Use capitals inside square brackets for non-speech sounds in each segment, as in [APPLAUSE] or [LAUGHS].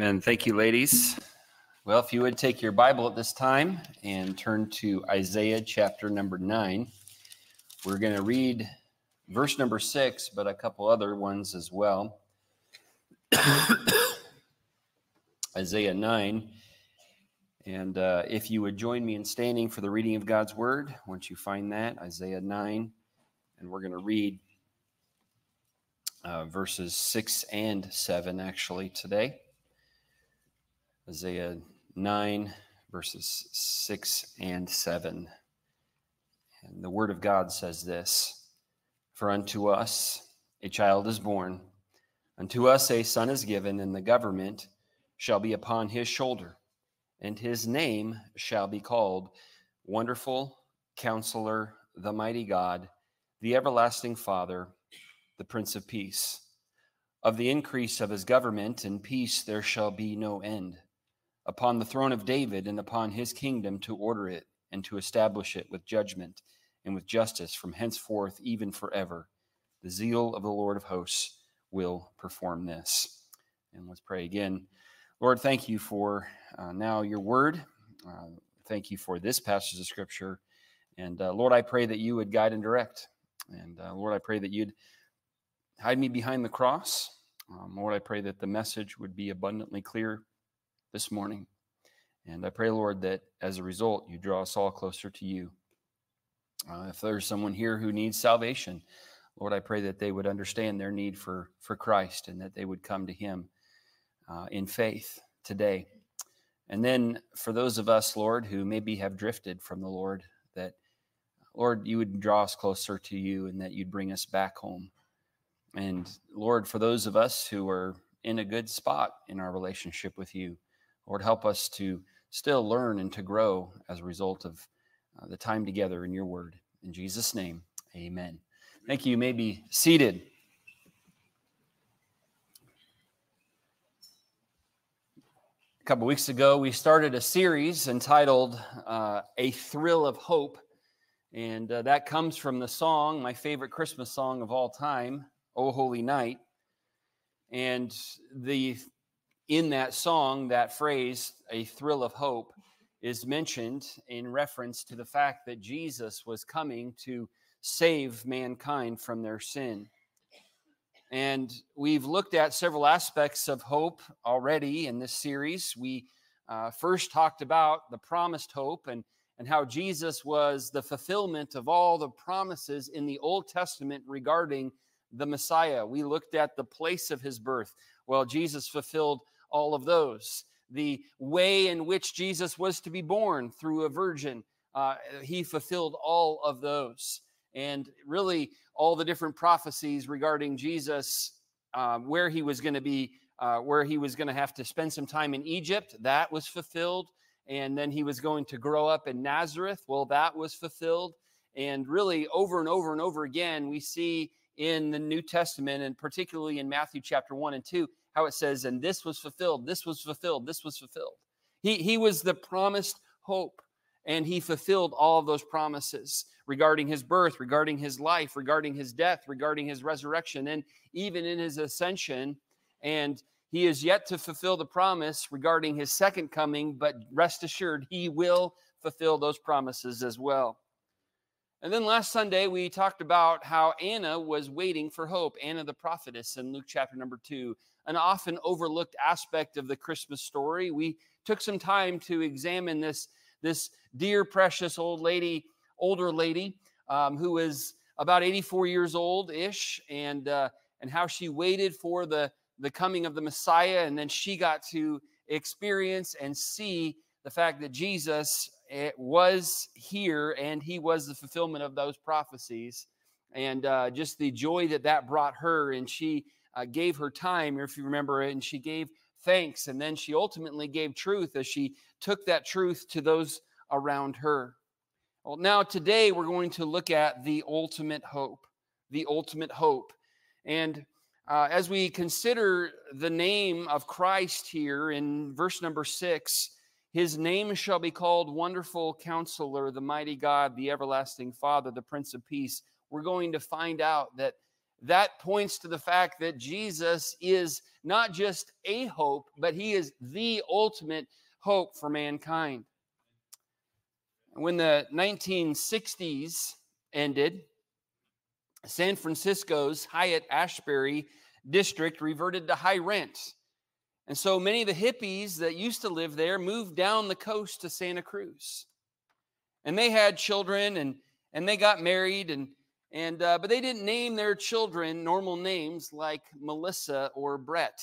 Amen. Thank you, ladies. Well, if you would take your Bible at this time and turn to Isaiah chapter number nine, we're going to read verse number six, but a couple other ones as well. [COUGHS] Isaiah 9. And uh, if you would join me in standing for the reading of God's word, once you find that, Isaiah 9, and we're going to read uh, verses 6 and 7 actually today. Isaiah 9, verses 6 and 7. And the word of God says this For unto us a child is born, unto us a son is given, and the government shall be upon his shoulder, and his name shall be called Wonderful Counselor, the Mighty God, the Everlasting Father, the Prince of Peace. Of the increase of his government and peace there shall be no end upon the throne of David and upon his kingdom to order it and to establish it with judgment and with justice from henceforth even forever. The zeal of the Lord of hosts will perform this. And let's pray again. Lord, thank you for uh, now your word. Uh, thank you for this passage of scripture. And uh, Lord, I pray that you would guide and direct. And uh, Lord, I pray that you'd hide me behind the cross. Um, Lord, I pray that the message would be abundantly clear this morning. And I pray, Lord, that as a result, you draw us all closer to you. Uh, if there's someone here who needs salvation, Lord, I pray that they would understand their need for, for Christ and that they would come to Him uh, in faith today. And then for those of us, Lord, who maybe have drifted from the Lord, that, Lord, you would draw us closer to you and that you'd bring us back home. And Lord, for those of us who are in a good spot in our relationship with you, Lord, help us to still learn and to grow as a result of uh, the time together in your word. In Jesus' name, amen. Thank you. You may be seated. A couple weeks ago, we started a series entitled uh, A Thrill of Hope. And uh, that comes from the song, my favorite Christmas song of all time, O Holy Night. And the in that song, that phrase, a thrill of hope, is mentioned in reference to the fact that Jesus was coming to save mankind from their sin. And we've looked at several aspects of hope already in this series. We uh, first talked about the promised hope and, and how Jesus was the fulfillment of all the promises in the Old Testament regarding the Messiah. We looked at the place of his birth. Well, Jesus fulfilled all of those. The way in which Jesus was to be born through a virgin, uh, he fulfilled all of those. And really, all the different prophecies regarding Jesus, um, where he was going to be, uh, where he was going to have to spend some time in Egypt, that was fulfilled. And then he was going to grow up in Nazareth. Well, that was fulfilled. And really, over and over and over again, we see in the New Testament, and particularly in Matthew chapter 1 and 2, how it says, and this was fulfilled, this was fulfilled, this was fulfilled. He, he was the promised hope, and he fulfilled all of those promises regarding his birth, regarding his life, regarding his death, regarding his resurrection, and even in his ascension. And he is yet to fulfill the promise regarding his second coming, but rest assured, he will fulfill those promises as well. And then last Sunday, we talked about how Anna was waiting for hope, Anna the prophetess in Luke chapter number two, an often overlooked aspect of the Christmas story. We took some time to examine this, this dear, precious old lady, older lady, um, who is about 84 years old ish, and, uh, and how she waited for the, the coming of the Messiah. And then she got to experience and see the fact that Jesus eh, was here and he was the fulfillment of those prophecies. And uh, just the joy that that brought her. And she uh, gave her time, if you remember it, and she gave thanks. And then she ultimately gave truth as she took that truth to those around her. Well, now today we're going to look at the ultimate hope. The ultimate hope. And uh, as we consider the name of Christ here in verse number six, his name shall be called Wonderful Counselor, the Mighty God, the Everlasting Father, the Prince of Peace. We're going to find out that that points to the fact that Jesus is not just a hope, but he is the ultimate hope for mankind. When the 1960s ended, San Francisco's Haight Ashbury district reverted to high rent. And so many of the hippies that used to live there moved down the coast to Santa Cruz. And they had children and, and they got married and and uh, but they didn't name their children normal names like Melissa or Brett.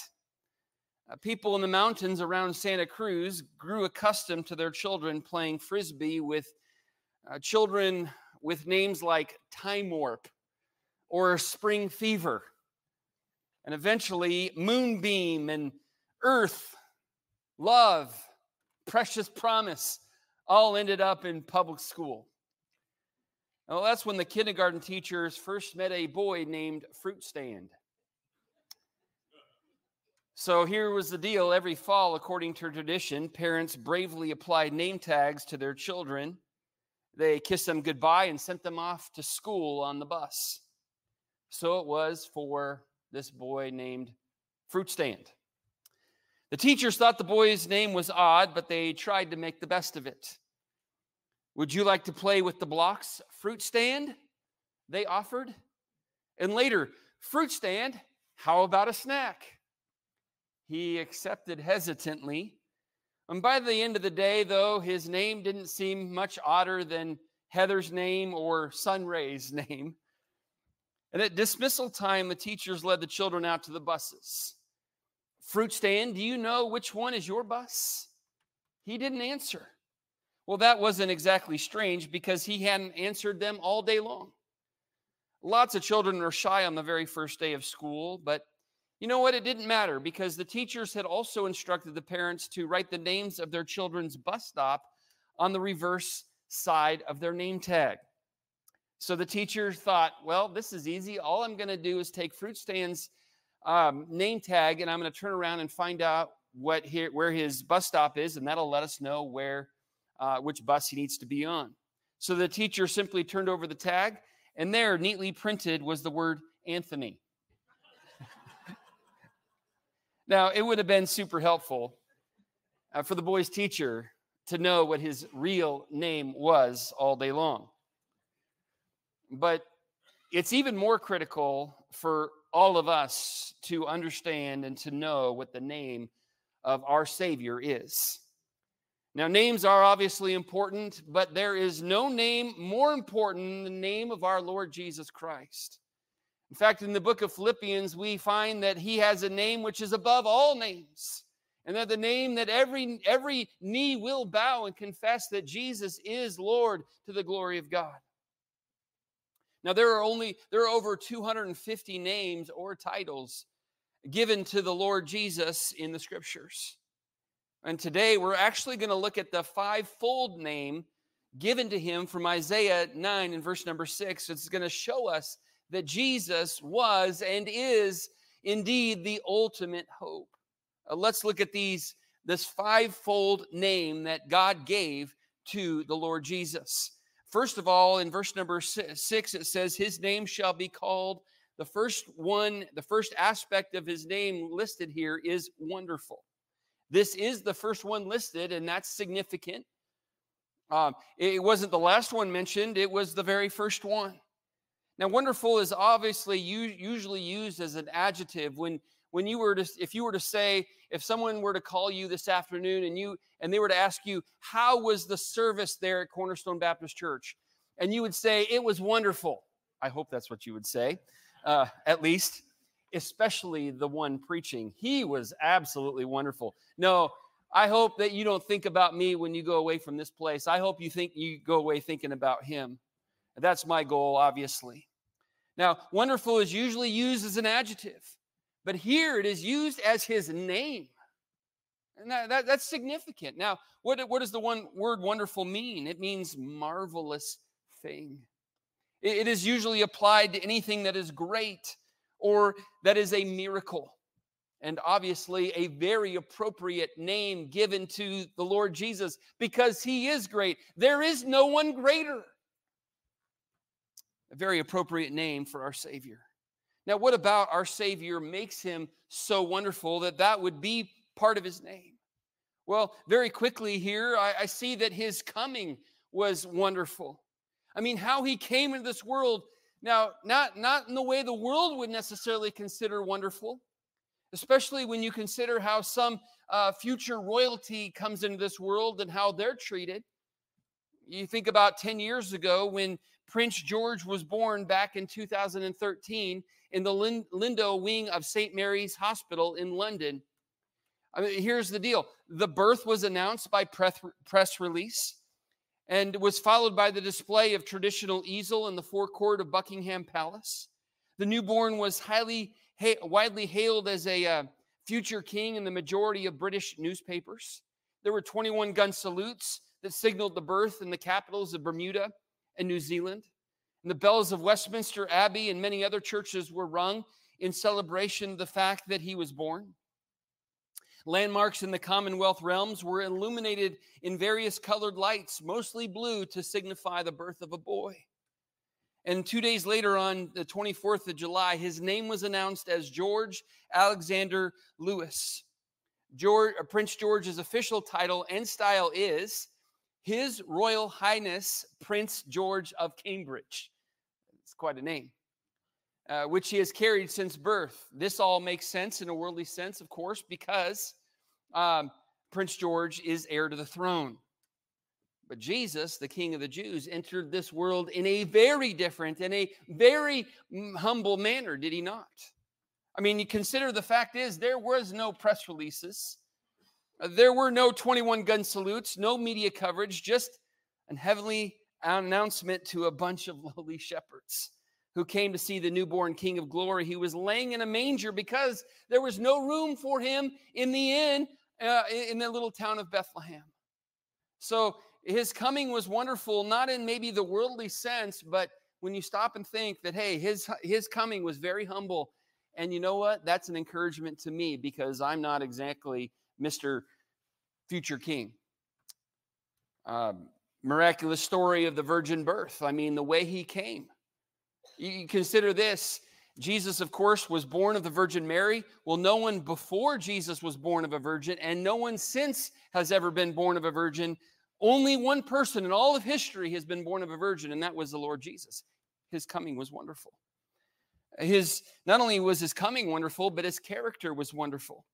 Uh, people in the mountains around Santa Cruz grew accustomed to their children playing frisbee with uh, children with names like Time Warp or Spring Fever. And eventually, Moonbeam and Earth, Love, Precious Promise all ended up in public school. Well, that's when the kindergarten teachers first met a boy named Fruit Stand. So here was the deal. Every fall, according to tradition, parents bravely applied name tags to their children. They kissed them goodbye and sent them off to school on the bus. So it was for this boy named Fruit Stand. The teachers thought the boy's name was odd, but they tried to make the best of it. Would you like to play with the blocks? Fruit stand, they offered. And later, fruit stand, how about a snack? He accepted hesitantly. And by the end of the day, though, his name didn't seem much odder than Heather's name or Sunray's [LAUGHS] name. And at dismissal time, the teachers led the children out to the buses. Fruit stand, do you know which one is your bus? He didn't answer. Well, that wasn't exactly strange because he hadn't answered them all day long. Lots of children are shy on the very first day of school, but you know what? It didn't matter because the teachers had also instructed the parents to write the names of their children's bus stop on the reverse side of their name tag. So the teacher thought, well, this is easy. All I'm going to do is take Fruit Stand's um, name tag and I'm going to turn around and find out what here, where his bus stop is, and that'll let us know where uh, which bus he needs to be on. So the teacher simply turned over the tag, and there, neatly printed, was the word Anthony. [LAUGHS] now, it would have been super helpful uh, for the boy's teacher to know what his real name was all day long. But it's even more critical for all of us to understand and to know what the name of our Savior is. Now, names are obviously important, but there is no name more important than the name of our Lord Jesus Christ. In fact, in the book of Philippians, we find that he has a name which is above all names, and that the name that every, every knee will bow and confess that Jesus is Lord to the glory of God. Now, there are only there are over 250 names or titles given to the Lord Jesus in the scriptures. And today we're actually going to look at the fivefold name given to him from Isaiah 9 and verse number 6. It's going to show us that Jesus was and is indeed the ultimate hope. Uh, let's look at these this fivefold name that God gave to the Lord Jesus. First of all, in verse number 6 it says his name shall be called the first one, the first aspect of his name listed here is wonderful. This is the first one listed, and that's significant. Um, it wasn't the last one mentioned, it was the very first one. Now, wonderful is obviously usually used as an adjective when when you were to if you were to say if someone were to call you this afternoon and you and they were to ask you how was the service there at cornerstone baptist church and you would say it was wonderful i hope that's what you would say uh, at least especially the one preaching. He was absolutely wonderful. No, I hope that you don't think about me when you go away from this place. I hope you think you go away thinking about him. That's my goal, obviously. Now, wonderful is usually used as an adjective, but here it is used as his name. And that, that, that's significant. Now, what, what does the one word wonderful mean? It means marvelous thing. It, it is usually applied to anything that is great or that is a miracle. And obviously, a very appropriate name given to the Lord Jesus because he is great. There is no one greater. A very appropriate name for our Savior. Now, what about our Savior makes him so wonderful that that would be part of his name? Well, very quickly here, I, I see that his coming was wonderful. I mean, how he came into this world, now, not, not in the way the world would necessarily consider wonderful, especially when you consider how some uh, future royalty comes into this world and how they're treated. You think about 10 years ago when Prince George was born back in 2013 in the Lindo wing of St. Mary's Hospital in London. I mean, here's the deal the birth was announced by press release and was followed by the display of traditional easel in the forecourt of Buckingham Palace. The newborn was highly widely hailed as a uh, future king in the majority of British newspapers. There were 21 gun salutes that signaled the birth in the capitals of Bermuda and New Zealand. And the bells of Westminster Abbey and many other churches were rung in celebration of the fact that he was born. Landmarks in the Commonwealth realms were illuminated in various colored lights, mostly blue, to signify the birth of a boy. And two days later, on the 24th of July, his name was announced as George Alexander Lewis. George, uh, Prince George's official title and style is His Royal Highness Prince George of Cambridge. It's quite a name, uh, which he has carried since birth. This all makes sense in a worldly sense, of course, because um, Prince George is heir to the throne. But Jesus, the King of the Jews, entered this world in a very different in a very humble manner, did he not? I mean, you consider the fact is there was no press releases. Uh, there were no 21 gun salutes, no media coverage, just an heavenly announcement to a bunch of [LAUGHS] lowly shepherds who came to see the newborn King of glory. He was laying in a manger because there was no room for him in the inn uh, in the little town of Bethlehem. So his coming was wonderful, not in maybe the worldly sense, but when you stop and think that, hey, his, his coming was very humble. And you know what? That's an encouragement to me because I'm not exactly Mr. Future King. Um, miraculous story of the virgin birth. I mean, the way he came. You consider this Jesus, of course, was born of the Virgin Mary. Well, no one before Jesus was born of a virgin, and no one since has ever been born of a virgin. Only one person in all of history has been born of a virgin, and that was the Lord Jesus. His coming was wonderful. His not only was his coming wonderful, but his character was wonderful.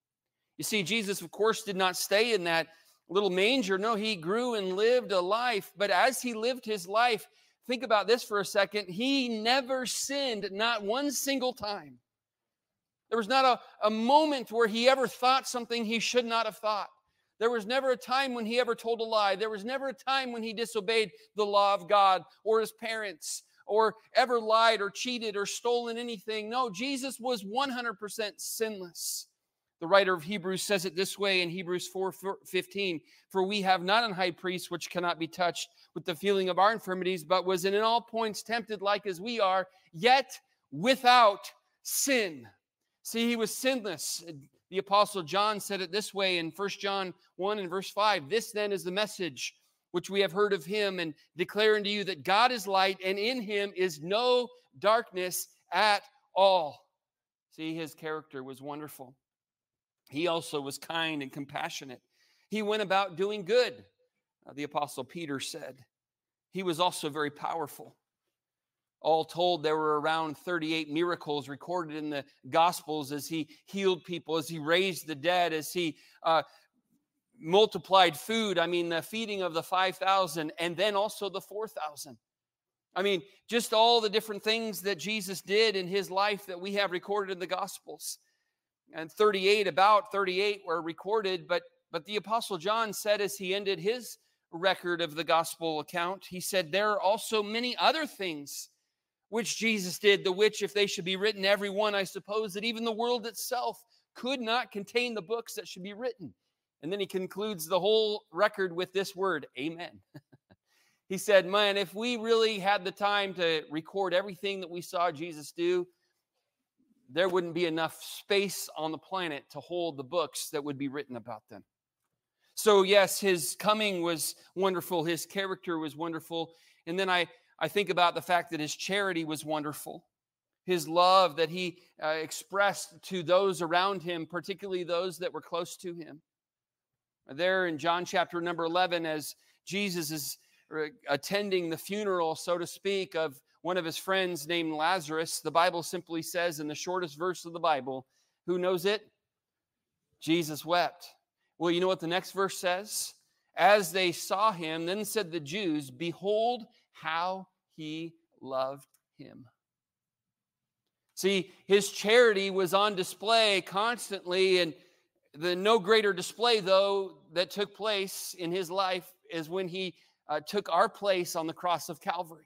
You see, Jesus, of course, did not stay in that little manger. No, he grew and lived a life. But as he lived his life, think about this for a second. He never sinned, not one single time. There was not a, a moment where he ever thought something he should not have thought. There was never a time when he ever told a lie. There was never a time when he disobeyed the law of God or his parents or ever lied or cheated or stolen anything. No, Jesus was 100% sinless. The writer of Hebrews says it this way in Hebrews 4:15, for we have not an high priest which cannot be touched with the feeling of our infirmities, but was in all points tempted like as we are, yet without sin. See, he was sinless. The Apostle John said it this way in 1 John 1 and verse 5 This then is the message which we have heard of him and declare unto you that God is light and in him is no darkness at all. See, his character was wonderful. He also was kind and compassionate. He went about doing good, uh, the Apostle Peter said. He was also very powerful. All told, there were around 38 miracles recorded in the Gospels as he healed people, as he raised the dead, as he uh, multiplied food. I mean, the feeding of the 5,000 and then also the 4,000. I mean, just all the different things that Jesus did in his life that we have recorded in the Gospels. And 38, about 38 were recorded, but but the apostle John said as he ended his record of the gospel account, he said, There are also many other things which Jesus did, the which, if they should be written, every one, I suppose that even the world itself could not contain the books that should be written. And then he concludes the whole record with this word, Amen. [LAUGHS] he said, Man, if we really had the time to record everything that we saw Jesus do, there wouldn't be enough space on the planet to hold the books that would be written about them. So, yes, his coming was wonderful, his character was wonderful. And then I I think about the fact that his charity was wonderful. his love that he uh, expressed to those around him, particularly those that were close to him. There in John chapter number 11, as Jesus is uh, attending the funeral, so to speak, of one of his friends named Lazarus, the Bible simply says in the shortest verse of the Bible, who knows it? Jesus wept. Well, you know what the next verse says? As they saw him, then said the Jews, Behold how he loved him. See, his charity was on display constantly, and the no greater display, though, that took place in his life is when he uh, took our place on the cross of Calvary.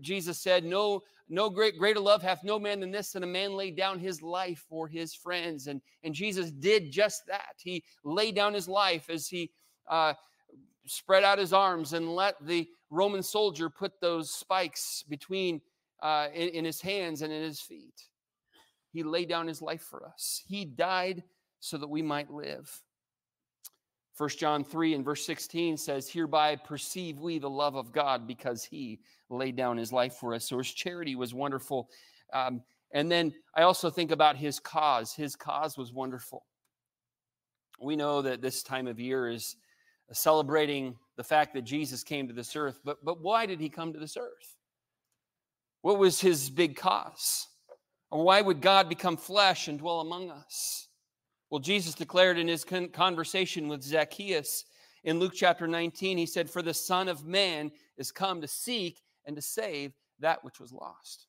Jesus said, No, no great greater love hath no man than this, than a man laid down his life for his friends. And, and Jesus did just that. He laid down his life as he uh, spread out his arms and let the Roman soldier put those spikes between uh, in, in his hands and in his feet. He laid down his life for us. He died so that we might live. 1 John 3 and verse 16 says, Hereby perceive we the love of God because he laid down his life for us. So his charity was wonderful. Um, and then I also think about his cause. His cause was wonderful. We know that this time of year is celebrating the fact that Jesus came to this earth, but, but why did he come to this earth? What was his big cause? Or why would God become flesh and dwell among us? Well, Jesus declared in his conversation with Zacchaeus in Luke chapter 19, he said, For the Son of Man is come to seek and to save that which was lost.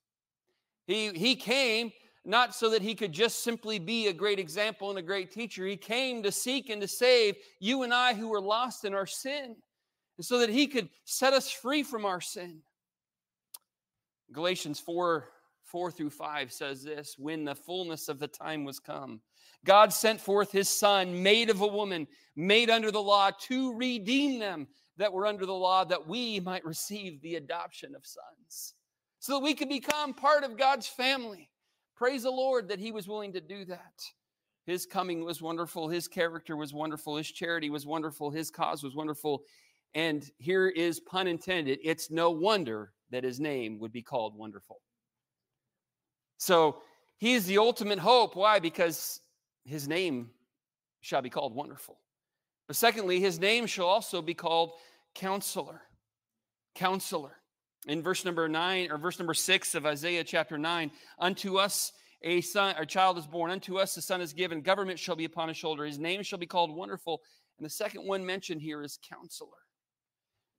He, he came not so that he could just simply be a great example and a great teacher. He came to seek and to save you and I who were lost in our sin, and so that he could set us free from our sin. Galatians 4 4 through 5 says this When the fullness of the time was come, God sent forth his Son, made of a woman, made under the law, to redeem them that were under the law, that we might receive the adoption of sons, so that we could become part of God's family. Praise the Lord that he was willing to do that. His coming was wonderful. His character was wonderful. His charity was wonderful. His cause was wonderful. And here is pun intended it's no wonder that his name would be called wonderful. So he is the ultimate hope. Why? Because his name shall be called wonderful. But secondly, his name shall also be called counselor. Counselor. In verse number nine or verse number six of Isaiah chapter nine, unto us a son, a child is born, unto us a son is given, government shall be upon his shoulder. His name shall be called wonderful. And the second one mentioned here is counselor.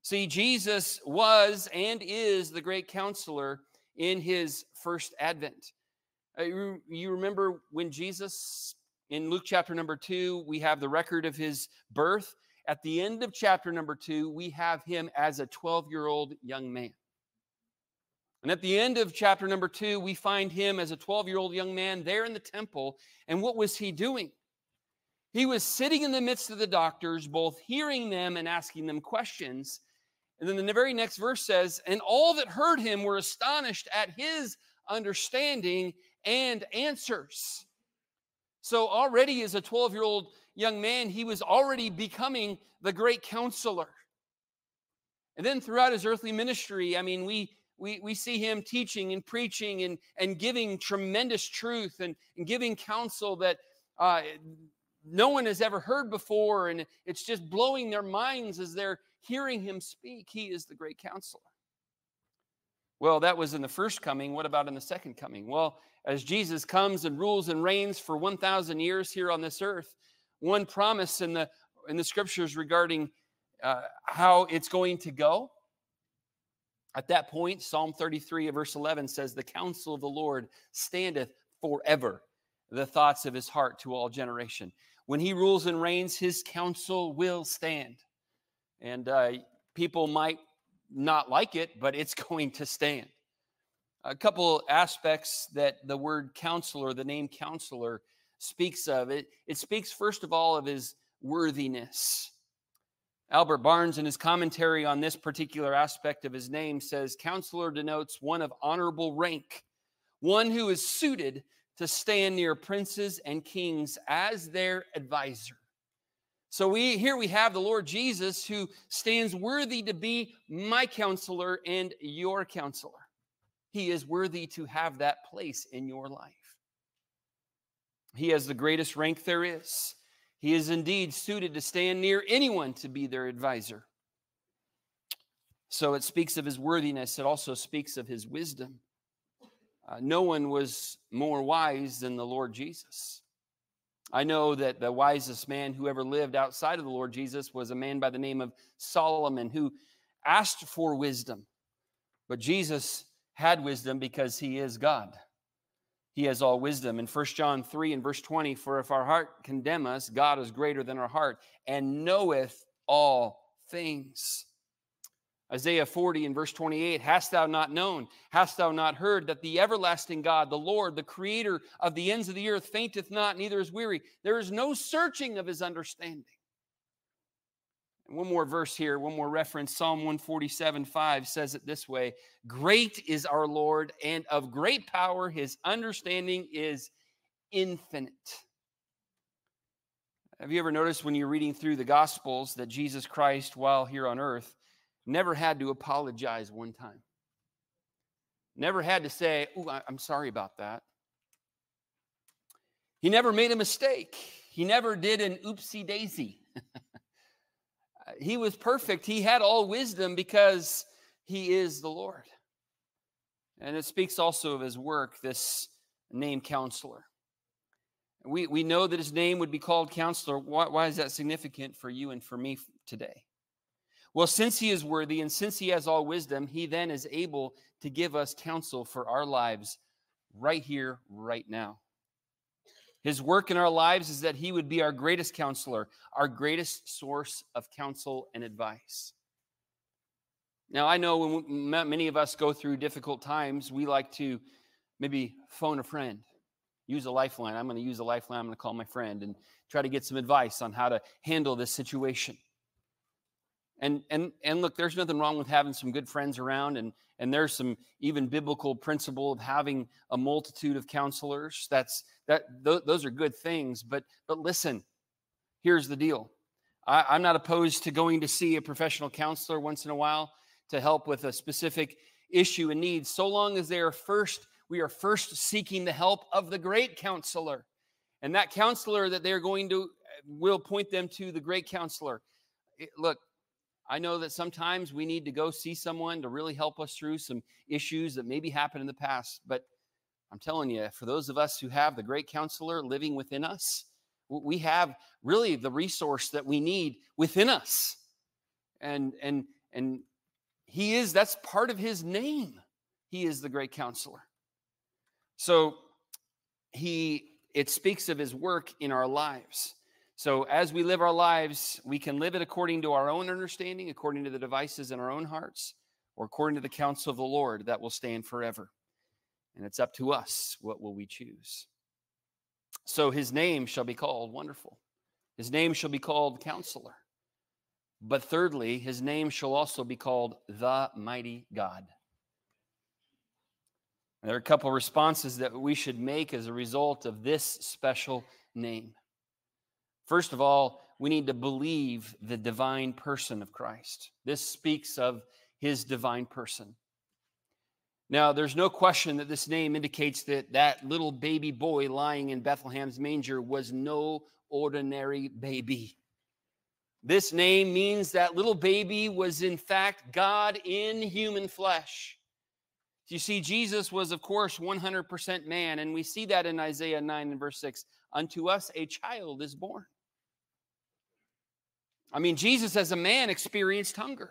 See, Jesus was and is the great counselor in his first advent. Uh, you remember when Jesus, in Luke chapter number two, we have the record of his birth. At the end of chapter number two, we have him as a 12 year old young man. And at the end of chapter number two, we find him as a 12 year old young man there in the temple. And what was he doing? He was sitting in the midst of the doctors, both hearing them and asking them questions. And then the very next verse says, And all that heard him were astonished at his understanding and answers. So, already as a 12 year old young man, he was already becoming the great counselor. And then throughout his earthly ministry, I mean, we, we, we see him teaching and preaching and, and giving tremendous truth and, and giving counsel that uh, no one has ever heard before. And it's just blowing their minds as they're hearing him speak. He is the great counselor. Well, that was in the first coming. What about in the second coming? Well, as Jesus comes and rules and reigns for 1,000 years here on this earth, one promise in the, in the scriptures regarding uh, how it's going to go. At that point, Psalm 33, verse 11 says, The counsel of the Lord standeth forever, the thoughts of his heart to all generation. When he rules and reigns, his counsel will stand. And uh, people might not like it, but it's [LAUGHS] going to stand. A couple aspects that the word counselor, the name counselor, speaks of it. It speaks, first of all, of his worthiness. Albert Barnes, in his commentary on this particular aspect of his name, says counselor denotes one of honorable rank, one who is suited to stand near princes and kings as their advisor. So we here we have the Lord Jesus who stands worthy to be my counselor and your counselor. He is worthy to have that place in your life. He has the greatest rank there is. He is indeed suited to stand near anyone to be their advisor. So it speaks of his worthiness, it also speaks of his wisdom. Uh, no one was more wise than the Lord Jesus. I know that the wisest man who ever lived outside of the Lord Jesus was a man by the name of Solomon who asked for wisdom. But Jesus had wisdom because he is God. He has all wisdom. In 1 John 3 and verse 20, for if our heart condemn us, God is greater than our heart and knoweth all things. Isaiah 40 and verse 28 Hast thou not known, hast thou not heard that the everlasting God, the Lord, the creator of the ends of the earth, fainteth not, neither is weary? There is no searching of his understanding. One more verse here, one more reference. Psalm 147 5 says it this way Great is our Lord, and of great power, his understanding is infinite. Have you ever noticed when you're reading through the Gospels that Jesus Christ, while here on earth, never had to apologize one time? Never had to say, Oh, I'm sorry about that. He never made a mistake. He never did an oopsie daisy. [LAUGHS] he was perfect. He had all wisdom because he is the Lord. And it speaks also of his work, this name counselor. We, we know that his name would be called counselor. Why, why is that significant for you and for me today? Well, since he is worthy and since he has all wisdom, he then is able to give us counsel for our lives right here, right now. His work in our lives is that He would be our greatest counselor, our greatest source of counsel and advice. Now, I know when many of us go through difficult times, we like to maybe phone a friend, use a lifeline. I'm going to use a lifeline. I'm going to call my friend and try to get some advice on how to handle this situation. And, and, and look, there's nothing wrong with having some good friends around, and, and there's some even biblical principle of having a multitude of counselors. That's that th- those are good things. But but listen, here's the deal. I, I'm not opposed to going to see a professional counselor once in a while to help with a specific issue and need, so long as they are first, we are first seeking the help of the great counselor. And that counselor that they're going to uh, will point them to the great counselor. It, look, I know that sometimes we need to go see someone to really help us through some issues that maybe happened in the past. But I'm telling you, for those of us who have the great counselor living within us, we have really the resource that we need within us. And and and he is that's part of his name. He is the great counselor. So he it speaks of his work in our lives. So, as we live our lives, we can live it according to our own understanding, according to the devices in our own hearts, or according to the counsel of the Lord that will stand forever. And it's up to us what will we choose. So, his name shall be called Wonderful, his name shall be called Counselor. But thirdly, his name shall also be called the Mighty God. There are a couple responses that we should make as a result of this special name. First of all, we need to believe the divine person of Christ. This speaks of his divine person. Now, there's no question that this name indicates that that little baby boy lying in Bethlehem's manger was no ordinary baby. This name means that little baby was, in fact, God in human flesh. You see, Jesus was, of course, 100% man, and we see that in Isaiah 9 and verse 6. Unto us a child is born. I mean, Jesus as a man experienced hunger.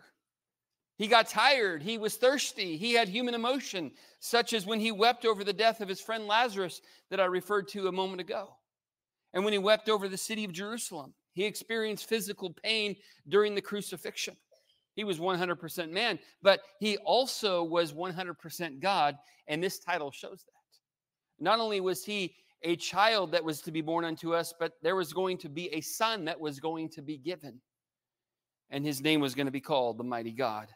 He got tired. He was thirsty. He had human emotion, such as when he wept over the death of his friend Lazarus that I referred to a moment ago. And when he wept over the city of Jerusalem, he experienced physical pain during the crucifixion. He was 100% man, but he also was 100% God, and this title shows that. Not only was he a child that was to be born unto us, but there was going to be a son that was going to be given and his name was going to be called the Mighty God.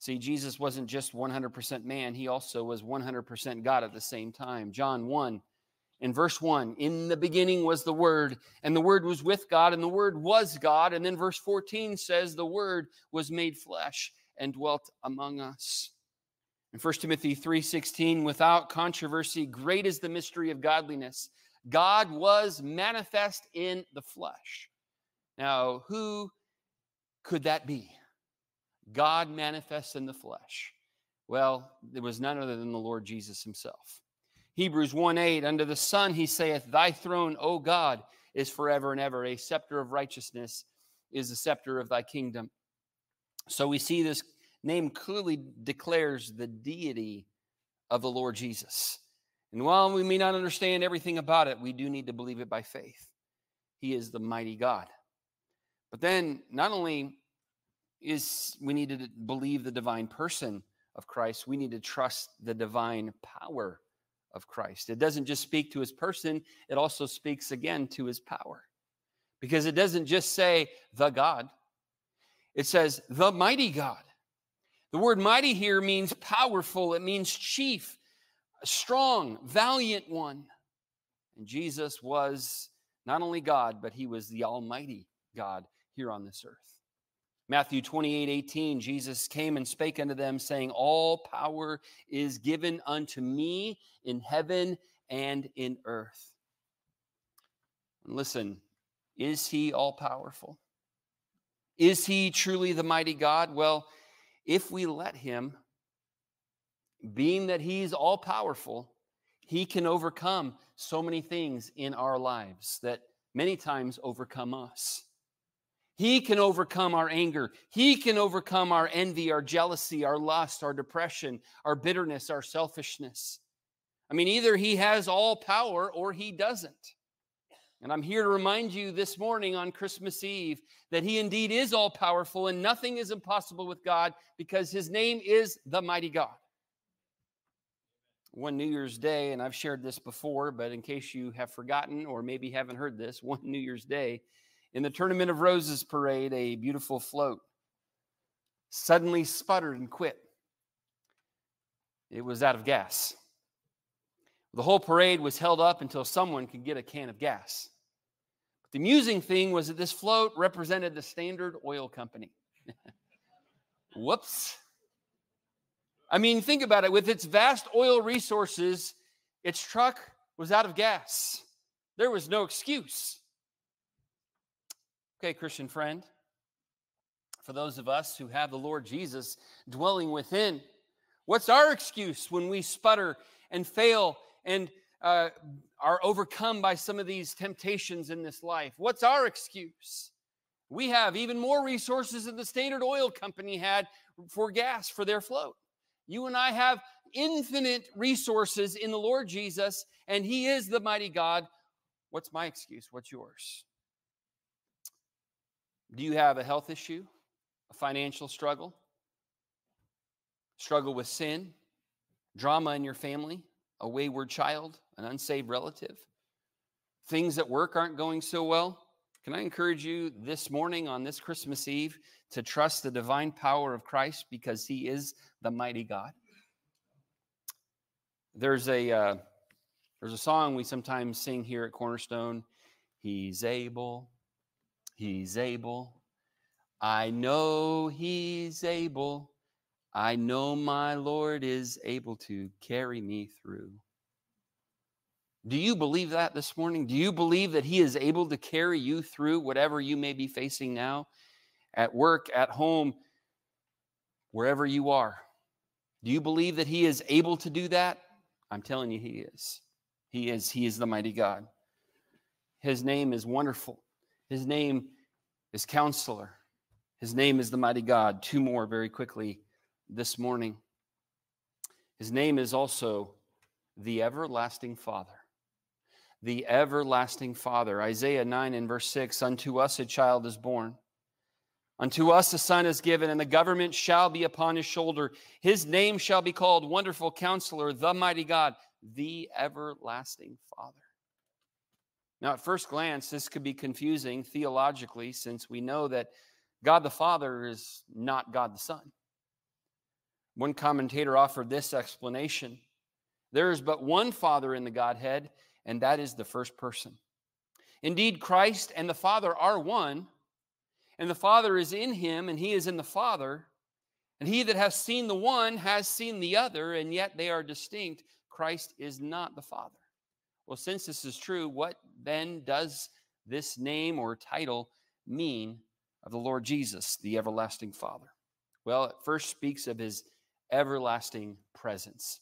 See, Jesus wasn't just 100% man, he also was 100% God at the same time. John 1, in verse 1, in the beginning was the Word, and the Word was with God, and the Word was God. And then verse 14 says, the Word was made flesh and dwelt among us. In 1 Timothy 3:16, without controversy, great is the mystery of godliness. God was manifest in the flesh. Now, who could that be? God manifests in the flesh. Well, it was none other than the Lord Jesus himself. Hebrews 1 8, under the Son he saith, Thy throne, O God, is forever and ever. A scepter of righteousness is the scepter of thy kingdom. So we see this name clearly declares the deity of the Lord Jesus. And while we may not understand everything about it, we do need to believe it by faith. He is the mighty God. But then, not only is we need to believe the divine person of Christ, we need to trust the divine power of Christ. It doesn't just speak to his person, it also speaks again to his power. Because it doesn't just say the God, it says the mighty God. The word mighty here means powerful, it means chief, strong, valiant one. And Jesus was not only God, but he was the Almighty God here on this earth. Matthew 28 18, Jesus came and spake unto them, saying, All power is given unto me in heaven and in earth. And listen, is he all powerful? Is he truly the mighty God? Well, if we let him, being that he's all powerful, he can overcome so many things in our lives that many times overcome us. He can overcome our anger. He can overcome our envy, our jealousy, our lust, our depression, our bitterness, our selfishness. I mean, either he has all power or he doesn't. And I'm here to remind you this morning on Christmas Eve that he indeed is all powerful and nothing is impossible with God because his name is the mighty God. One New Year's Day, and I've shared this before, but in case you have forgotten or maybe haven't heard this, [LAUGHS] one New Year's Day, in the Tournament of Roses parade, a beautiful float suddenly sputtered and quit. It was out of gas. The whole parade was held up until someone could get a can of gas. But the amusing thing was that this float represented the Standard Oil Company. [LAUGHS] Whoops. I mean, think about it. With its vast oil resources, its truck was out of gas. There was no excuse. Okay, Christian friend, for those of us who have the Lord Jesus dwelling within, what's our excuse when we sputter and fail and uh, are overcome by some of these temptations in this life? What's our excuse? We have even more resources than the Standard Oil Company had for gas for their float. You and I have infinite resources in the Lord Jesus, and He is the mighty God. What's my excuse? What's yours? Do you have a health issue, a financial struggle, struggle with sin, drama in your family, a wayward child, an unsaved relative? Things at work aren't going so well? Can I encourage you this morning on this Christmas Eve to trust the divine power of Christ because he is the mighty God? There's a uh, there's a song we sometimes sing here at Cornerstone. He's able, He's able. I know He's able. I know my Lord is able to carry me through. Do you believe that this morning? Do you believe that He is able to carry you through whatever you may be facing now at work, at home, wherever you are? Do you believe that He is able to do that? I'm telling you, He is. He is. He is the mighty God. His name is wonderful. His name is Counselor. His name is the Mighty God. Two more very quickly this morning. His name is also the Everlasting Father. The Everlasting Father. Isaiah 9 and verse 6 Unto us a child is born. Unto us a son is given, and the government shall be upon his shoulder. His name shall be called Wonderful Counselor, the Mighty God, the Everlasting Father. Now, at first glance, this could be confusing theologically since we know that God the Father is not God the Son. One commentator offered this explanation there is but one Father in the Godhead, and that is the first person. Indeed, Christ and the Father are one, and the Father is in him, and he is in the Father. And he that has seen the one has seen the other, and yet they are distinct. Christ is not the Father. Well, since this is true, what then does this name or title mean of the Lord Jesus, the everlasting Father? Well, it first speaks of his everlasting presence.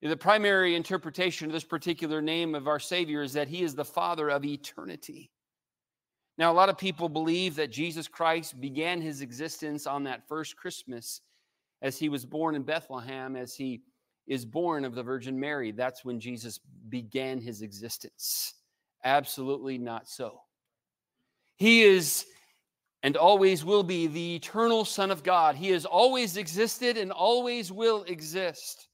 The primary interpretation of this particular name of our Savior is that he is the Father of eternity. Now, a lot of people believe that Jesus Christ began his existence on that first Christmas as he was born in Bethlehem, as he is born of the Virgin Mary. That's when Jesus began his existence. Absolutely not so. He is and always will be the eternal Son of God. He has always existed and always will exist.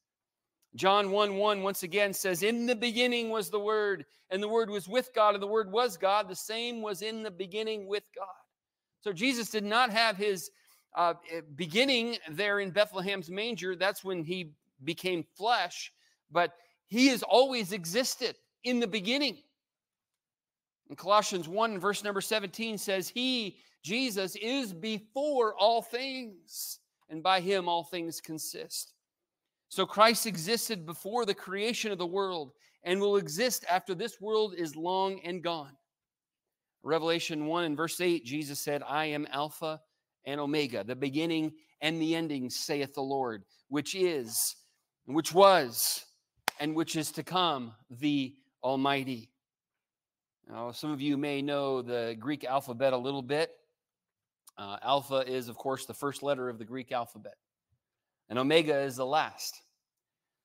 John 1 1 once again says, In the beginning was the Word, and the Word was with God, and the Word was God. The same was in the beginning with God. So Jesus did not have his uh, eh, beginning there in Bethlehem's manger. That's when he became flesh, but he has always existed in the beginning. In Colossians 1, verse number 17 says, He, Jesus, is before all things, and by him all things consist. So Christ existed before the creation of the world and will exist after this world is long and gone. Revelation 1 and verse 8, Jesus said, I am Alpha and Omega, the beginning and the ending, saith the Lord, which is, which was, and which is to come, the Almighty. Now, some of you may know the Greek alphabet a little bit. Uh, alpha is, of course, the first letter of the Greek alphabet and Omega is the last.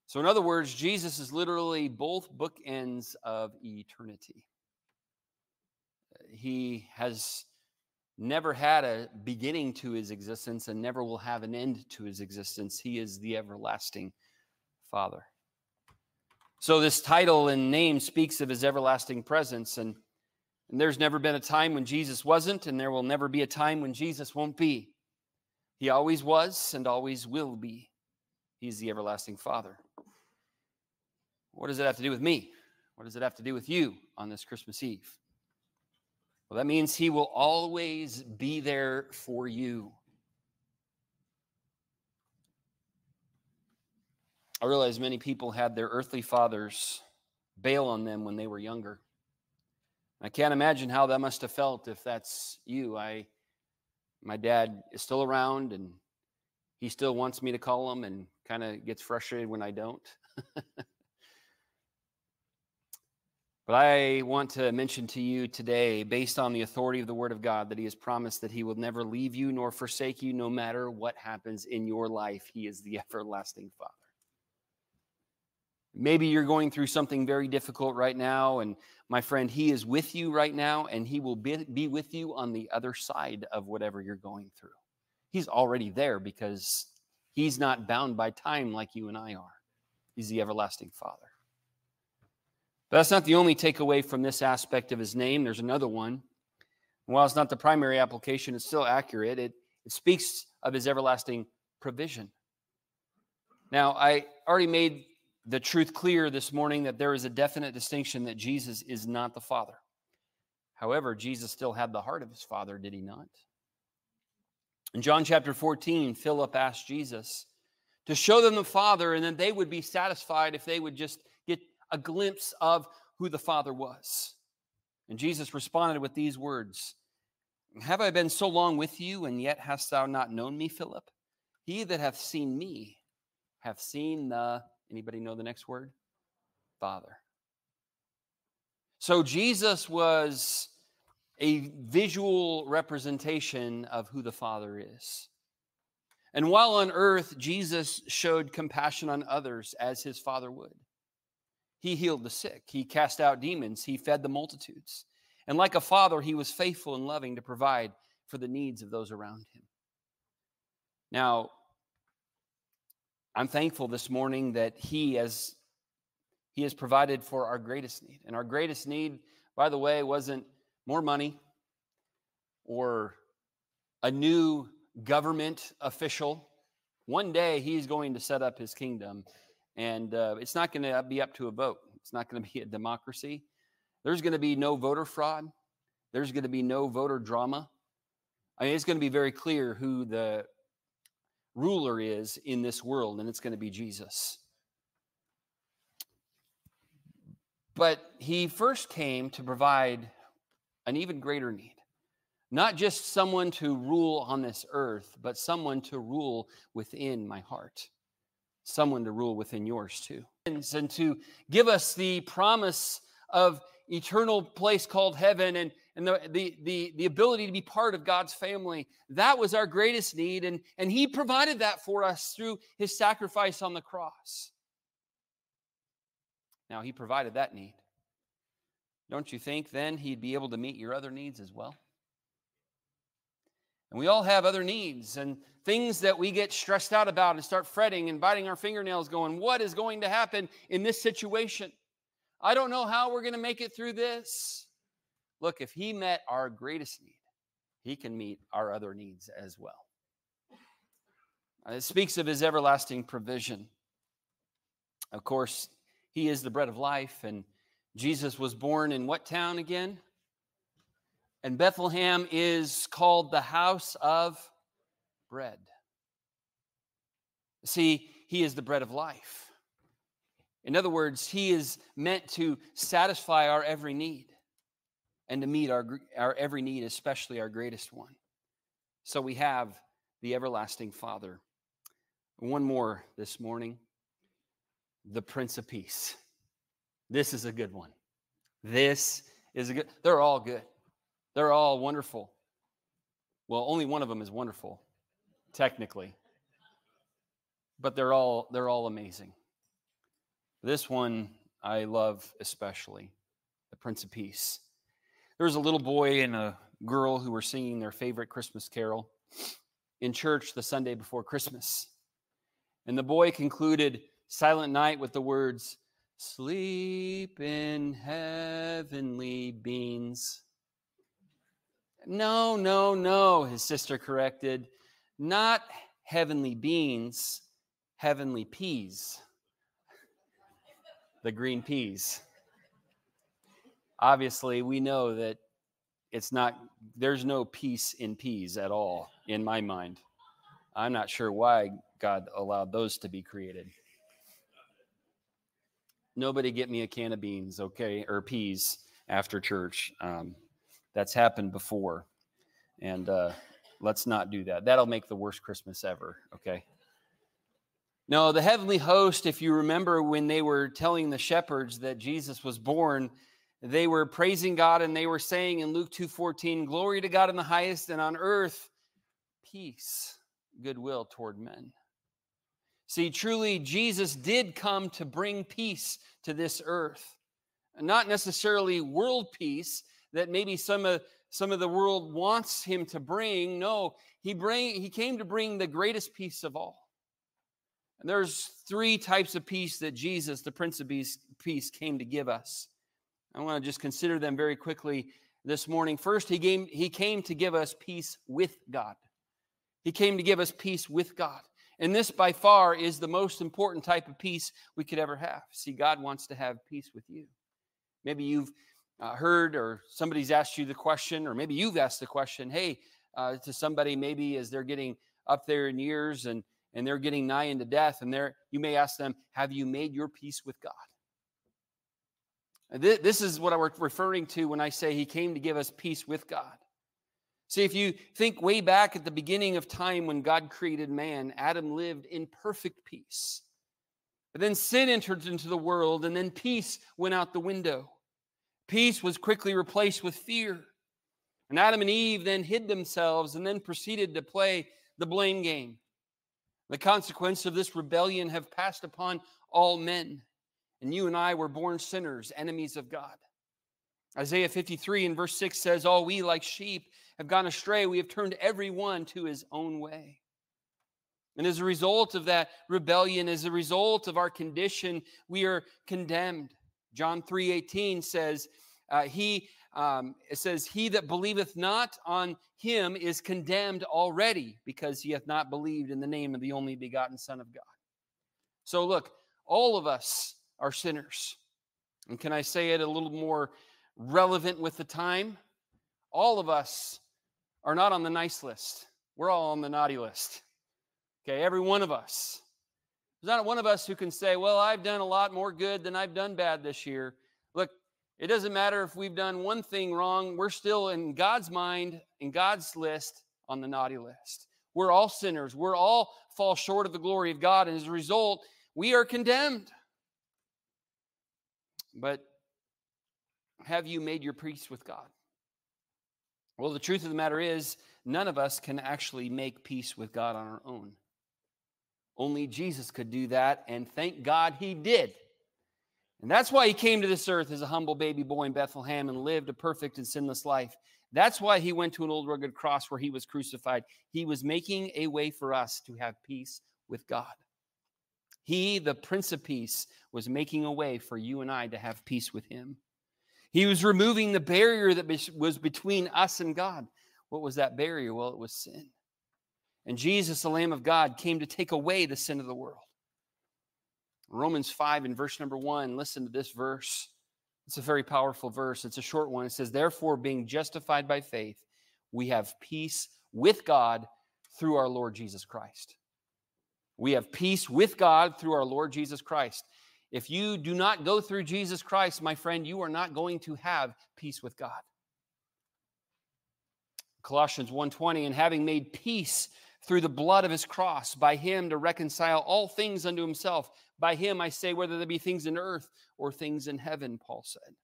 So, in other words, Jesus is literally both bookends of eternity. He has never had a beginning to his existence and never will have an end to his existence. He is the everlasting Father. So, this title and name speaks of his everlasting presence. And, and there's never been a time when Jesus wasn't, and there will never be a time when Jesus won't be. He always was and always will be. He's the everlasting Father. What does it have to do with me? What does it have to do with you on this Christmas Eve? Well, that means He will always be there for you. I realize many people had their earthly fathers bail on them when they were younger. I can't imagine how that must have felt if that's you. I my dad is still around and he still wants me to call him and kind of gets frustrated when I don't. [LAUGHS] but I want to mention to you today, based on the authority of the Word of God, that He has promised that He will never leave you nor forsake you, no matter what happens in your life. He is the [LAUGHS] everlasting Father. Maybe you're going through something very difficult right now, and my friend, He is with you right now, and He will be, be with you on the other side of whatever you're going through. He's already there because He's not bound by time like you and I are. He's the everlasting Father. But that's not the only takeaway from this aspect of His name. There's another one. while it's not the primary application, it's still accurate. It, it speaks of His everlasting provision. Now, I already made the truth clear this morning that there is a definite distinction that Jesus is not the Father. However, Jesus still had the heart of his Father, did he not? In John chapter 14, Philip asked Jesus to show them the Father, and then they would be satisfied if they would just get a glimpse of who the Father was. And Jesus responded with these words Have I been so long with you, and yet hast thou not known me, Philip? He that hath seen me hath seen the Anybody know the next word? Father. So Jesus was a visual representation of who the Father is. And while on earth, Jesus showed compassion on others as his Father would. He healed the sick, he cast out demons, he fed the multitudes. And like a father, he was faithful and loving to provide for the needs of those around him. Now, I'm thankful this morning that He has He has provided for our greatest need. And our greatest need, by the way, wasn't more money or a new government official. One day He's going to set up His kingdom, and uh, it's not going to be up to a vote. It's not going [LAUGHS] to be a democracy. There's going to be no voter fraud. There's going to be no voter drama. I mean, it's going to be very clear who the ruler is in this world, and it's going to be Jesus. But he first came to provide an even greater need. Not just someone to rule on this earth, but someone to rule within my heart. Someone to rule within yours too. And to give us the promise of eternal place called heaven and, and the, the, the, the ability to be part of God's family. That was our greatest need. And, and He provided that for us through His sacrifice on the cross. Now, He provided that need. Don't you think then He'd be able to meet your other needs as well? And we all have other needs and things that we get stressed out about and start fretting and biting our fingernails, going, What is going to happen in this situation? I don't know how we're going to make it through this. Look, if he met our greatest need, he can meet our other needs as well. Uh, it speaks of his everlasting provision. Of course, he is the bread of life, and Jesus was born in what town again? And Bethlehem is called the house of bread. See, he is the bread of life. In other words, He is meant to satisfy our every need and to meet our, our every need, especially our greatest one. So we have the everlasting Father. One more this morning the Prince of Peace. This is a good one. This is a good, they're all good. They're all wonderful. Well, only one of them is wonderful, technically. But they're all they're all amazing. This one I love especially the Prince of Peace. There was a little boy and a girl who were singing their favorite Christmas carol in church the Sunday before Christmas. And the boy concluded Silent Night with the words, Sleep in heavenly beans. No, no, no, his sister corrected. Not heavenly beans, heavenly peas the green peas. Obviously, we know that it's not, there's no peace in peas at all in my mind. I'm not sure why God allowed those to be created. Nobody get me a can of beans, okay, or peas after church. Um, that's happened before. And uh, let's not do that. That'll make the worst Christmas ever, okay? No, the heavenly host, if you remember when they were telling the shepherds that Jesus was born, they were praising God and they were saying in Luke 2:14, "Glory to God in the highest and on earth peace, goodwill toward men." See, truly Jesus did come to bring peace to this earth. Not necessarily world peace that maybe some of some of the world wants him to bring. No, he bring he came to bring the greatest peace of all. And there's three types of peace that Jesus, the Prince of Peace, came to give us. I want to just consider them very quickly this morning. First, he came, he came to give us peace with God. He came to give us peace with God. And this, by far, is the most important type of peace we could ever have. See, God wants to have peace with you. Maybe you've uh, heard or somebody's asked you the question, or maybe you've asked the question, hey, uh, to somebody maybe as they're getting up there in years and and they're getting nigh into death, and there you may ask them, Have you made your peace with God? This is what I'm referring to when I say he came to give us peace with God. See, if you think way back at the beginning of time when God created man, Adam lived in perfect peace. But then sin entered into the world, and then peace went out the window. Peace was quickly replaced with fear. And Adam and Eve then hid themselves and then proceeded to play the blame game. The consequence of this rebellion have passed upon all men. And you and I were born sinners, enemies of God. Isaiah 53 and verse 6 says, All we like sheep have gone astray. We have turned every one to his own way. And as a result of that rebellion, as a result of our condition, we are condemned. John 3:18 says, uh, He um, it says, He that believeth not on him is condemned already because he hath not believed in the name of the only begotten Son of God. So, look, all of us are sinners. And can I say it a little more relevant with the time? All of us are not on the nice list, we're all on the naughty list. Okay, every one of us. There's not one of us who can say, Well, I've done a lot more good than I've done bad this year. It doesn't matter if we've done one thing wrong, we're still in God's mind, in God's list, on the naughty list. We're all sinners. We're all fall short of the glory of God. And as a result, we are condemned. But have you made your peace with God? Well, the truth of the matter is, none of us can actually make peace with God on our own. Only Jesus could do that, and thank God he did. And that's why he came to this earth as a humble baby boy in Bethlehem and lived a perfect and sinless life. That's why he went to an old rugged cross where he was crucified. He was making a way for us to have peace with God. He, the Prince of Peace, was making a way for you and I to have peace with him. He was removing the barrier that was between us and God. What was that barrier? Well, it was sin. And Jesus, the Lamb of God, came to take away the sin of the world. Romans 5 and verse number 1, listen to this verse. It's a very powerful verse. It's a short one. It says, Therefore, being justified by faith, we have peace with God through our Lord Jesus Christ. We have peace with God through our Lord Jesus Christ. If you do not go through Jesus Christ, my friend, you are not going to have peace with God. Colossians 1:20 and having made peace through the blood of his cross by him to reconcile all things unto himself by him I say whether there be things in earth or things in heaven Paul said.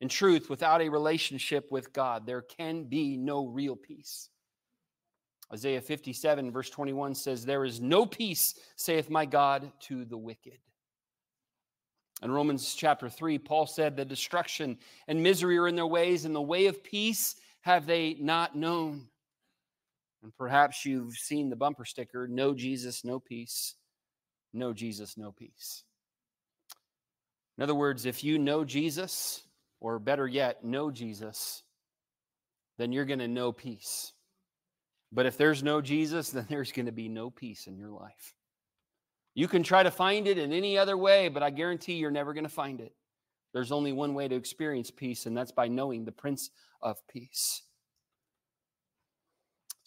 In truth, without a relationship with God, there can be no real peace. Isaiah 57, verse 21 says, There is no peace, saith my God, to the wicked. In Romans chapter 3, Paul said, The destruction and misery are in their ways, and the way of peace have they not known. And perhaps you've seen the bumper sticker, No Jesus, no peace. No Jesus, no peace. In other words, if you know Jesus, or better yet, know Jesus, then you're going to know peace. But if there's no Jesus, [LAUGHS] then there's going to be no peace in your life. You can try to find it in any other way, but I guarantee you're never going to find it. There's only one way to experience peace, and that's by knowing the Prince of Peace.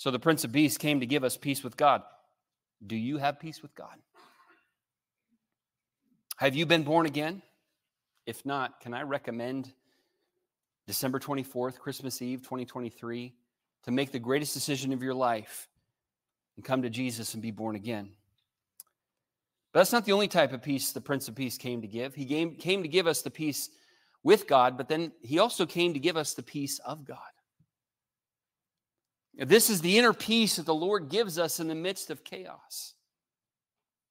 So the Prince of Peace came to give us peace with God. Do you have peace with God? Have you been born again? If not, can I recommend December 24th, Christmas Eve 2023, to make the greatest decision of your life and come to Jesus and be born again? But that's not the only type of peace the Prince of Peace came to give. He came, came to give us the peace with God, but then he also came to give us the peace of God. This is the inner peace that the Lord gives us in the midst of chaos.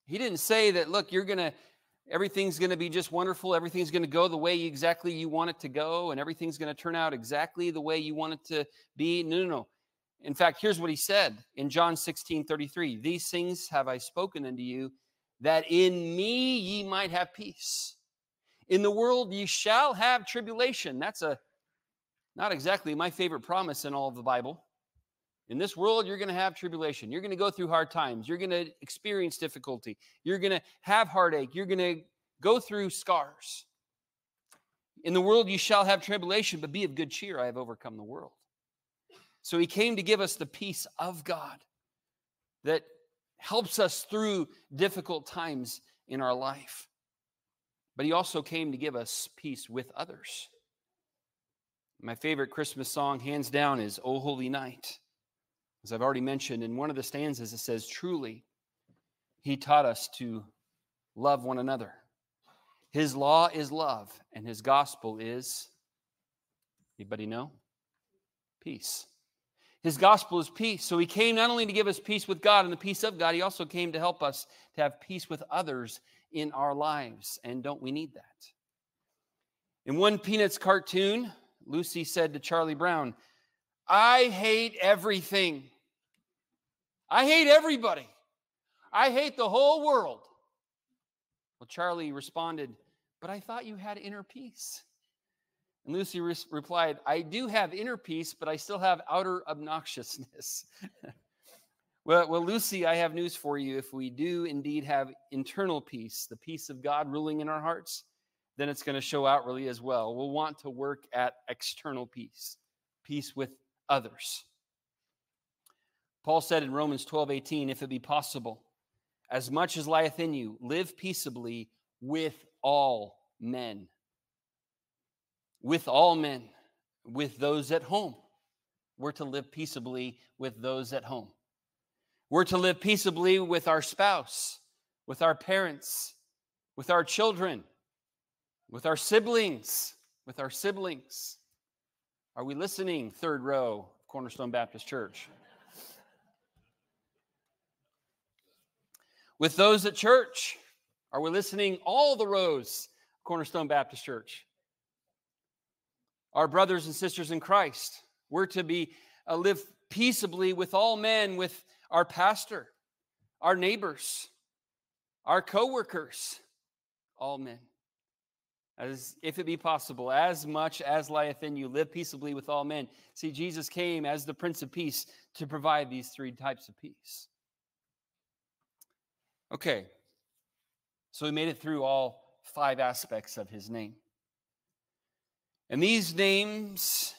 He didn't say that, look, you're going to, everything's going to be just wonderful. Everything's going to go the way exactly you want it to go, and everything's going to turn out exactly the way you want it to be. No, no, no. In fact, here's what he said in John 16 33 These things have I spoken unto you that in me ye might have peace. In the world ye shall have tribulation. That's a not exactly my favorite promise in all of the Bible. In this world, you're going to have tribulation. You're going to go through hard times. You're going to experience difficulty. You're going to have heartache. You're going to go through scars. In the world, you shall have tribulation, but be of good cheer. I have overcome the world. So he came to give us the peace of God that helps us through difficult times in our life. But he also came to give us peace with others. My favorite Christmas song, hands down, is O Holy Night. As I've already mentioned, in one of the stanzas, it says, Truly, he taught us to love one another. His law is love, and his gospel is, anybody know? Peace. His gospel is peace. So he came not only to give us peace with God and the peace of God, he also came to help us to have peace with others in our lives. And don't we need that? In one Peanuts cartoon, Lucy said to Charlie Brown, I hate everything. I hate everybody. I hate the whole world. Well, Charlie responded, But I thought you had inner peace. And Lucy re- replied, I do have inner peace, but I still have outer obnoxiousness. [LAUGHS] well, well, Lucy, I have news for you. If we do indeed have internal peace, the peace of God ruling in our hearts, then it's going to show outwardly really as well. We'll want to work at external peace, peace with others. Paul said in Romans 12 18, if it be possible, as much as lieth in you, live peaceably with all men. With all men, with those at home. We're to live peaceably with those at home. We're to live peaceably with our spouse, with our parents, with our children, with our siblings, with our siblings. Are we listening, third row, Cornerstone Baptist Church? With those at church? Are we listening all the rows, Cornerstone Baptist Church? Our brothers and sisters in Christ, we're to be uh, live peaceably with all men, with our pastor, our neighbors, our co-workers, all men. As if it be possible, as much as lieth in you, live peaceably with all men. See, Jesus came as the Prince of Peace to provide these three types of peace. Okay, so we made it through all five aspects of his name. And these names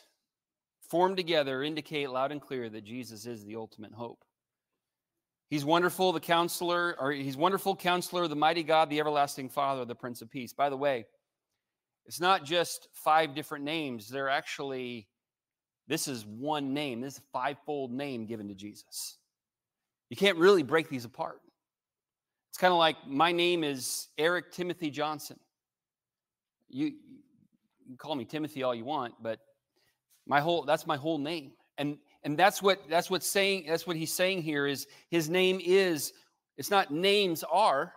formed together indicate loud and clear that Jesus is the ultimate hope. He's wonderful, the counselor, or he's wonderful counselor, the mighty God, the everlasting Father, the Prince of Peace. By the way, it's not just five different names. They're actually, this is one name. This is a fivefold name given to Jesus. You can't really break these apart. It's kind of like my name is Eric Timothy Johnson. You, you call me Timothy all you want, but my whole that's my whole name. And and that's what that's what saying that's what he's saying here is his name is it's not names are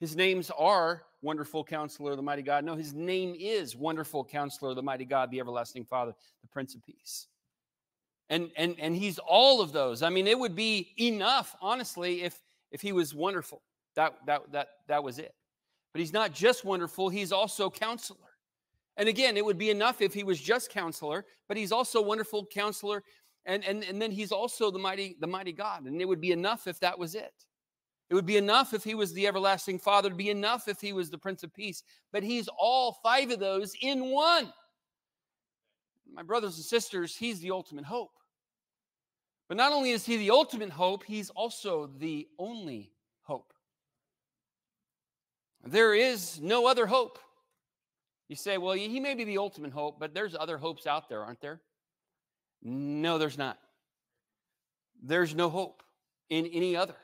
his names are wonderful counselor the mighty god no his name is wonderful counselor the mighty god the everlasting father the prince of peace and and and he's all of those i mean it would be enough honestly if if he was wonderful. That, that, that, that was it. But he's not just wonderful, he's also counselor. And again, it would be enough if he was just counselor, but he's also wonderful counselor. And, and, and then he's also the mighty, the mighty God. And it would be enough if that was it. It would be enough if he was the everlasting Father. It would be enough if he was the Prince of Peace. But he's all five of those in one. My brothers and sisters, he's the ultimate hope. But not only is he the ultimate hope, he's also the only hope. There is no other hope. You say, well, he may be the ultimate hope, but there's other hopes out there, aren't there? No, there's not. There's no hope in any other.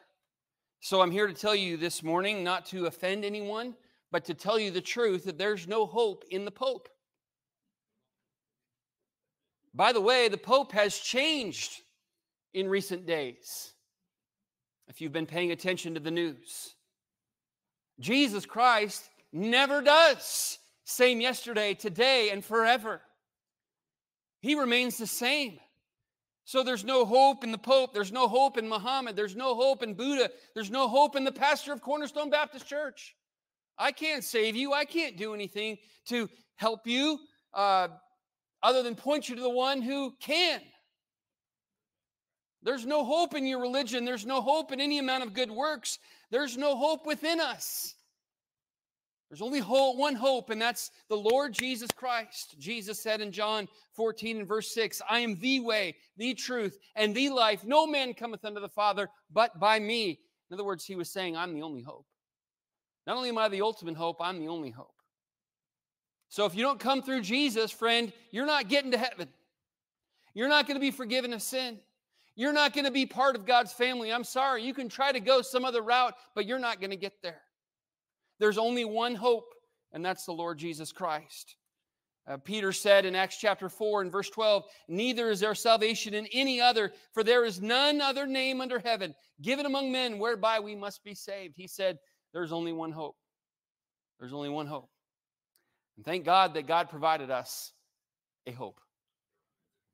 So I'm here to tell you this morning, not to offend anyone, but to tell you the truth that there's no hope in the Pope. By the way, the Pope has changed in recent days, if you've been paying attention to the news. Jesus Christ never does. Same yesterday, today, and forever. He remains the same. So there's no hope in the Pope. There's no hope in Muhammad. There's no hope in Buddha. There's no hope in the pastor of Cornerstone Baptist Church. I can't save you. I can't do anything to help you uh, other than point you to the one who can. There's no hope in your religion. There's no hope in any amount of good works. There's no hope within us. There's only hope, one hope, and that's the Lord Jesus Christ. Jesus said in John 14 and verse 6, I am the way, the truth, and the life. No man cometh unto the Father but by me. In other words, he was saying, I'm the only hope. Not only am I the ultimate hope, I'm the only hope. So if you don't come through Jesus, friend, you're not getting to heaven. You're not going to be forgiven of sin. You're not going to be part of God's family. I'm sorry. You can try to go some other route, but you're not going to get there. There's only one hope, and that's the Lord Jesus Christ. Uh, Peter said in Acts chapter 4 and verse 12, Neither is there salvation in any other, for there is none other name under heaven given among men whereby we must be saved. He said, There's only one hope. There's only one hope. And thank God that God provided us a hope.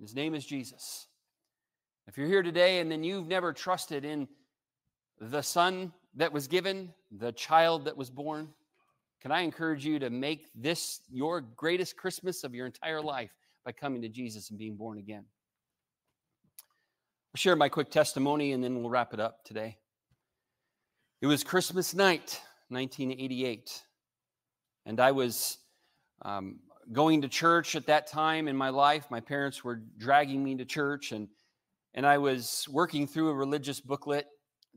His name is Jesus. If you're here today and then you've never trusted in the son that was given, the child that was born, can I encourage you to make this your greatest Christmas of your entire life by coming to Jesus and being born again? I'll share my quick testimony and then we'll wrap it up today. It was Christmas night, 1988, and I was um, going to church at that time in my life. My parents were dragging me to church, and and I was working through a religious booklet,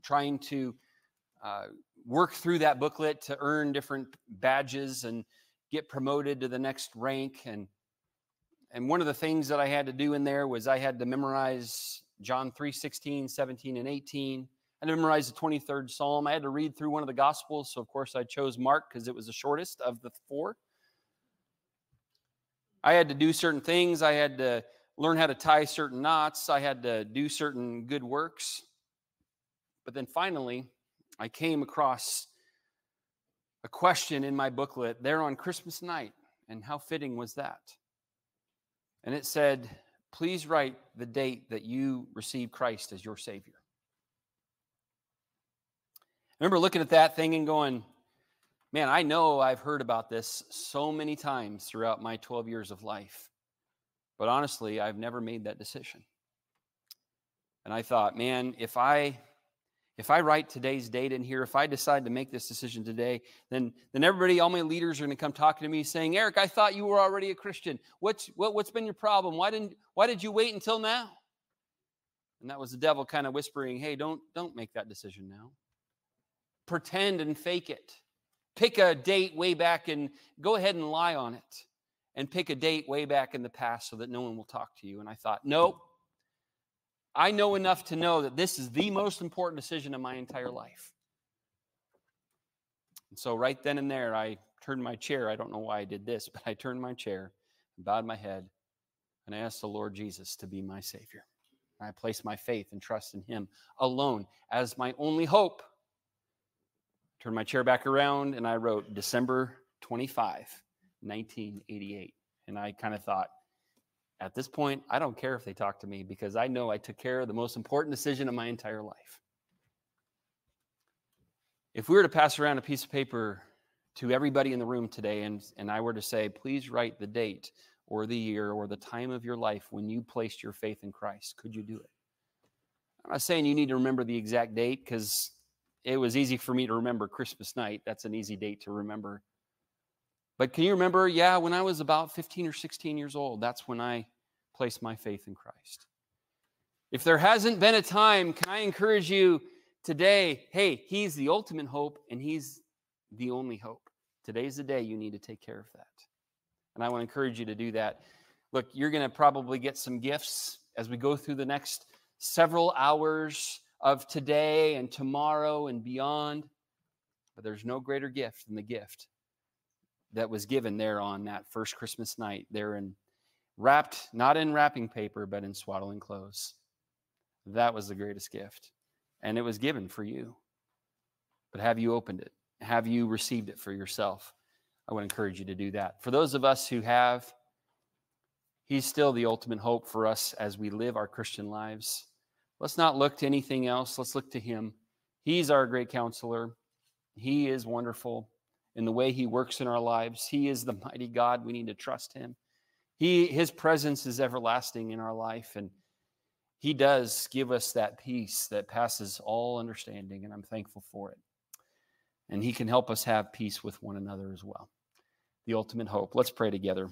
trying to uh, work through that booklet to earn different badges and get promoted to the next rank. And and one of the things that I had to do in there was I had to memorize John 3 16, 17, and 18. I had to memorize the 23rd Psalm. I had to read through one of the Gospels. So, of course, I chose Mark because it was the shortest of the four. I had to do certain things. I had to learn how to tie certain knots. I had to do certain good works. But then finally, I came across a question in my booklet there on Christmas night. And how fitting was that? And it said, Please write the date that you received Christ as your Savior. I remember looking at that thing and going, Man, I know I've heard about this so many times throughout my 12 years of life. But honestly, I've never made that decision. And I thought, man, if I if I write today's date in here, if I decide to make this decision today, then, then everybody, all my leaders are going to come talking to me saying, Eric, I thought you were already a Christian. What's, what, what's been your problem? Why, didn't, why did you wait until now? And that was the devil kind of whispering, hey, don't, don't make that decision now. Pretend and fake it. Pick a date way back and go ahead and lie on it. And pick a date way back in the past so that no one will talk to you. And I thought, nope, I know enough to know that this is the most important decision of my entire life. And so, right then and there, I turned my chair. I don't know why I did this, but I turned my chair, bowed my head, and I asked the Lord Jesus to be my Savior. I placed my faith and trust in Him alone as my only hope. Turned my chair back around and I wrote December 25, 1988. And I kind of thought, at this point, I don't care if they talk to me because I know I took care of the most important decision of my entire life. If we were to pass around a piece of paper to everybody in the room today and, and I were to say, please write the date or the year or the time of your life when you placed your faith in Christ, could you do it? I'm not saying you need to remember the exact date because it was easy for me to remember Christmas night. That's an easy date to remember. But can you remember? Yeah, when I was about 15 or 16 years old, that's when I placed my faith in Christ. If there hasn't been a time, can I encourage you today? Hey, He's the ultimate hope and He's the only hope. Today's the day you need to take care of that. And I want to encourage you to do that. Look, you're going to probably get some gifts as we go through the next several hours of today and tomorrow and beyond. But there's no greater gift than the gift that was given there on that first Christmas night there in wrapped not in wrapping paper but in swaddling clothes. That was the greatest gift. And it was given for you. But have you opened it? Have you received it for yourself? I would encourage you to do that. For those of us who have, He's still the ultimate hope for us as we live our Christian lives. Let's not look to anything else. Let's look to Him. He's our great counselor. He is wonderful in the way he works in our lives. He is the [LAUGHS] mighty God. We need to trust him. He his presence is everlasting in our life and he does give us that peace that passes all understanding and I'm thankful for it. And he can help us have peace with one another as well. The ultimate hope. Let's pray together.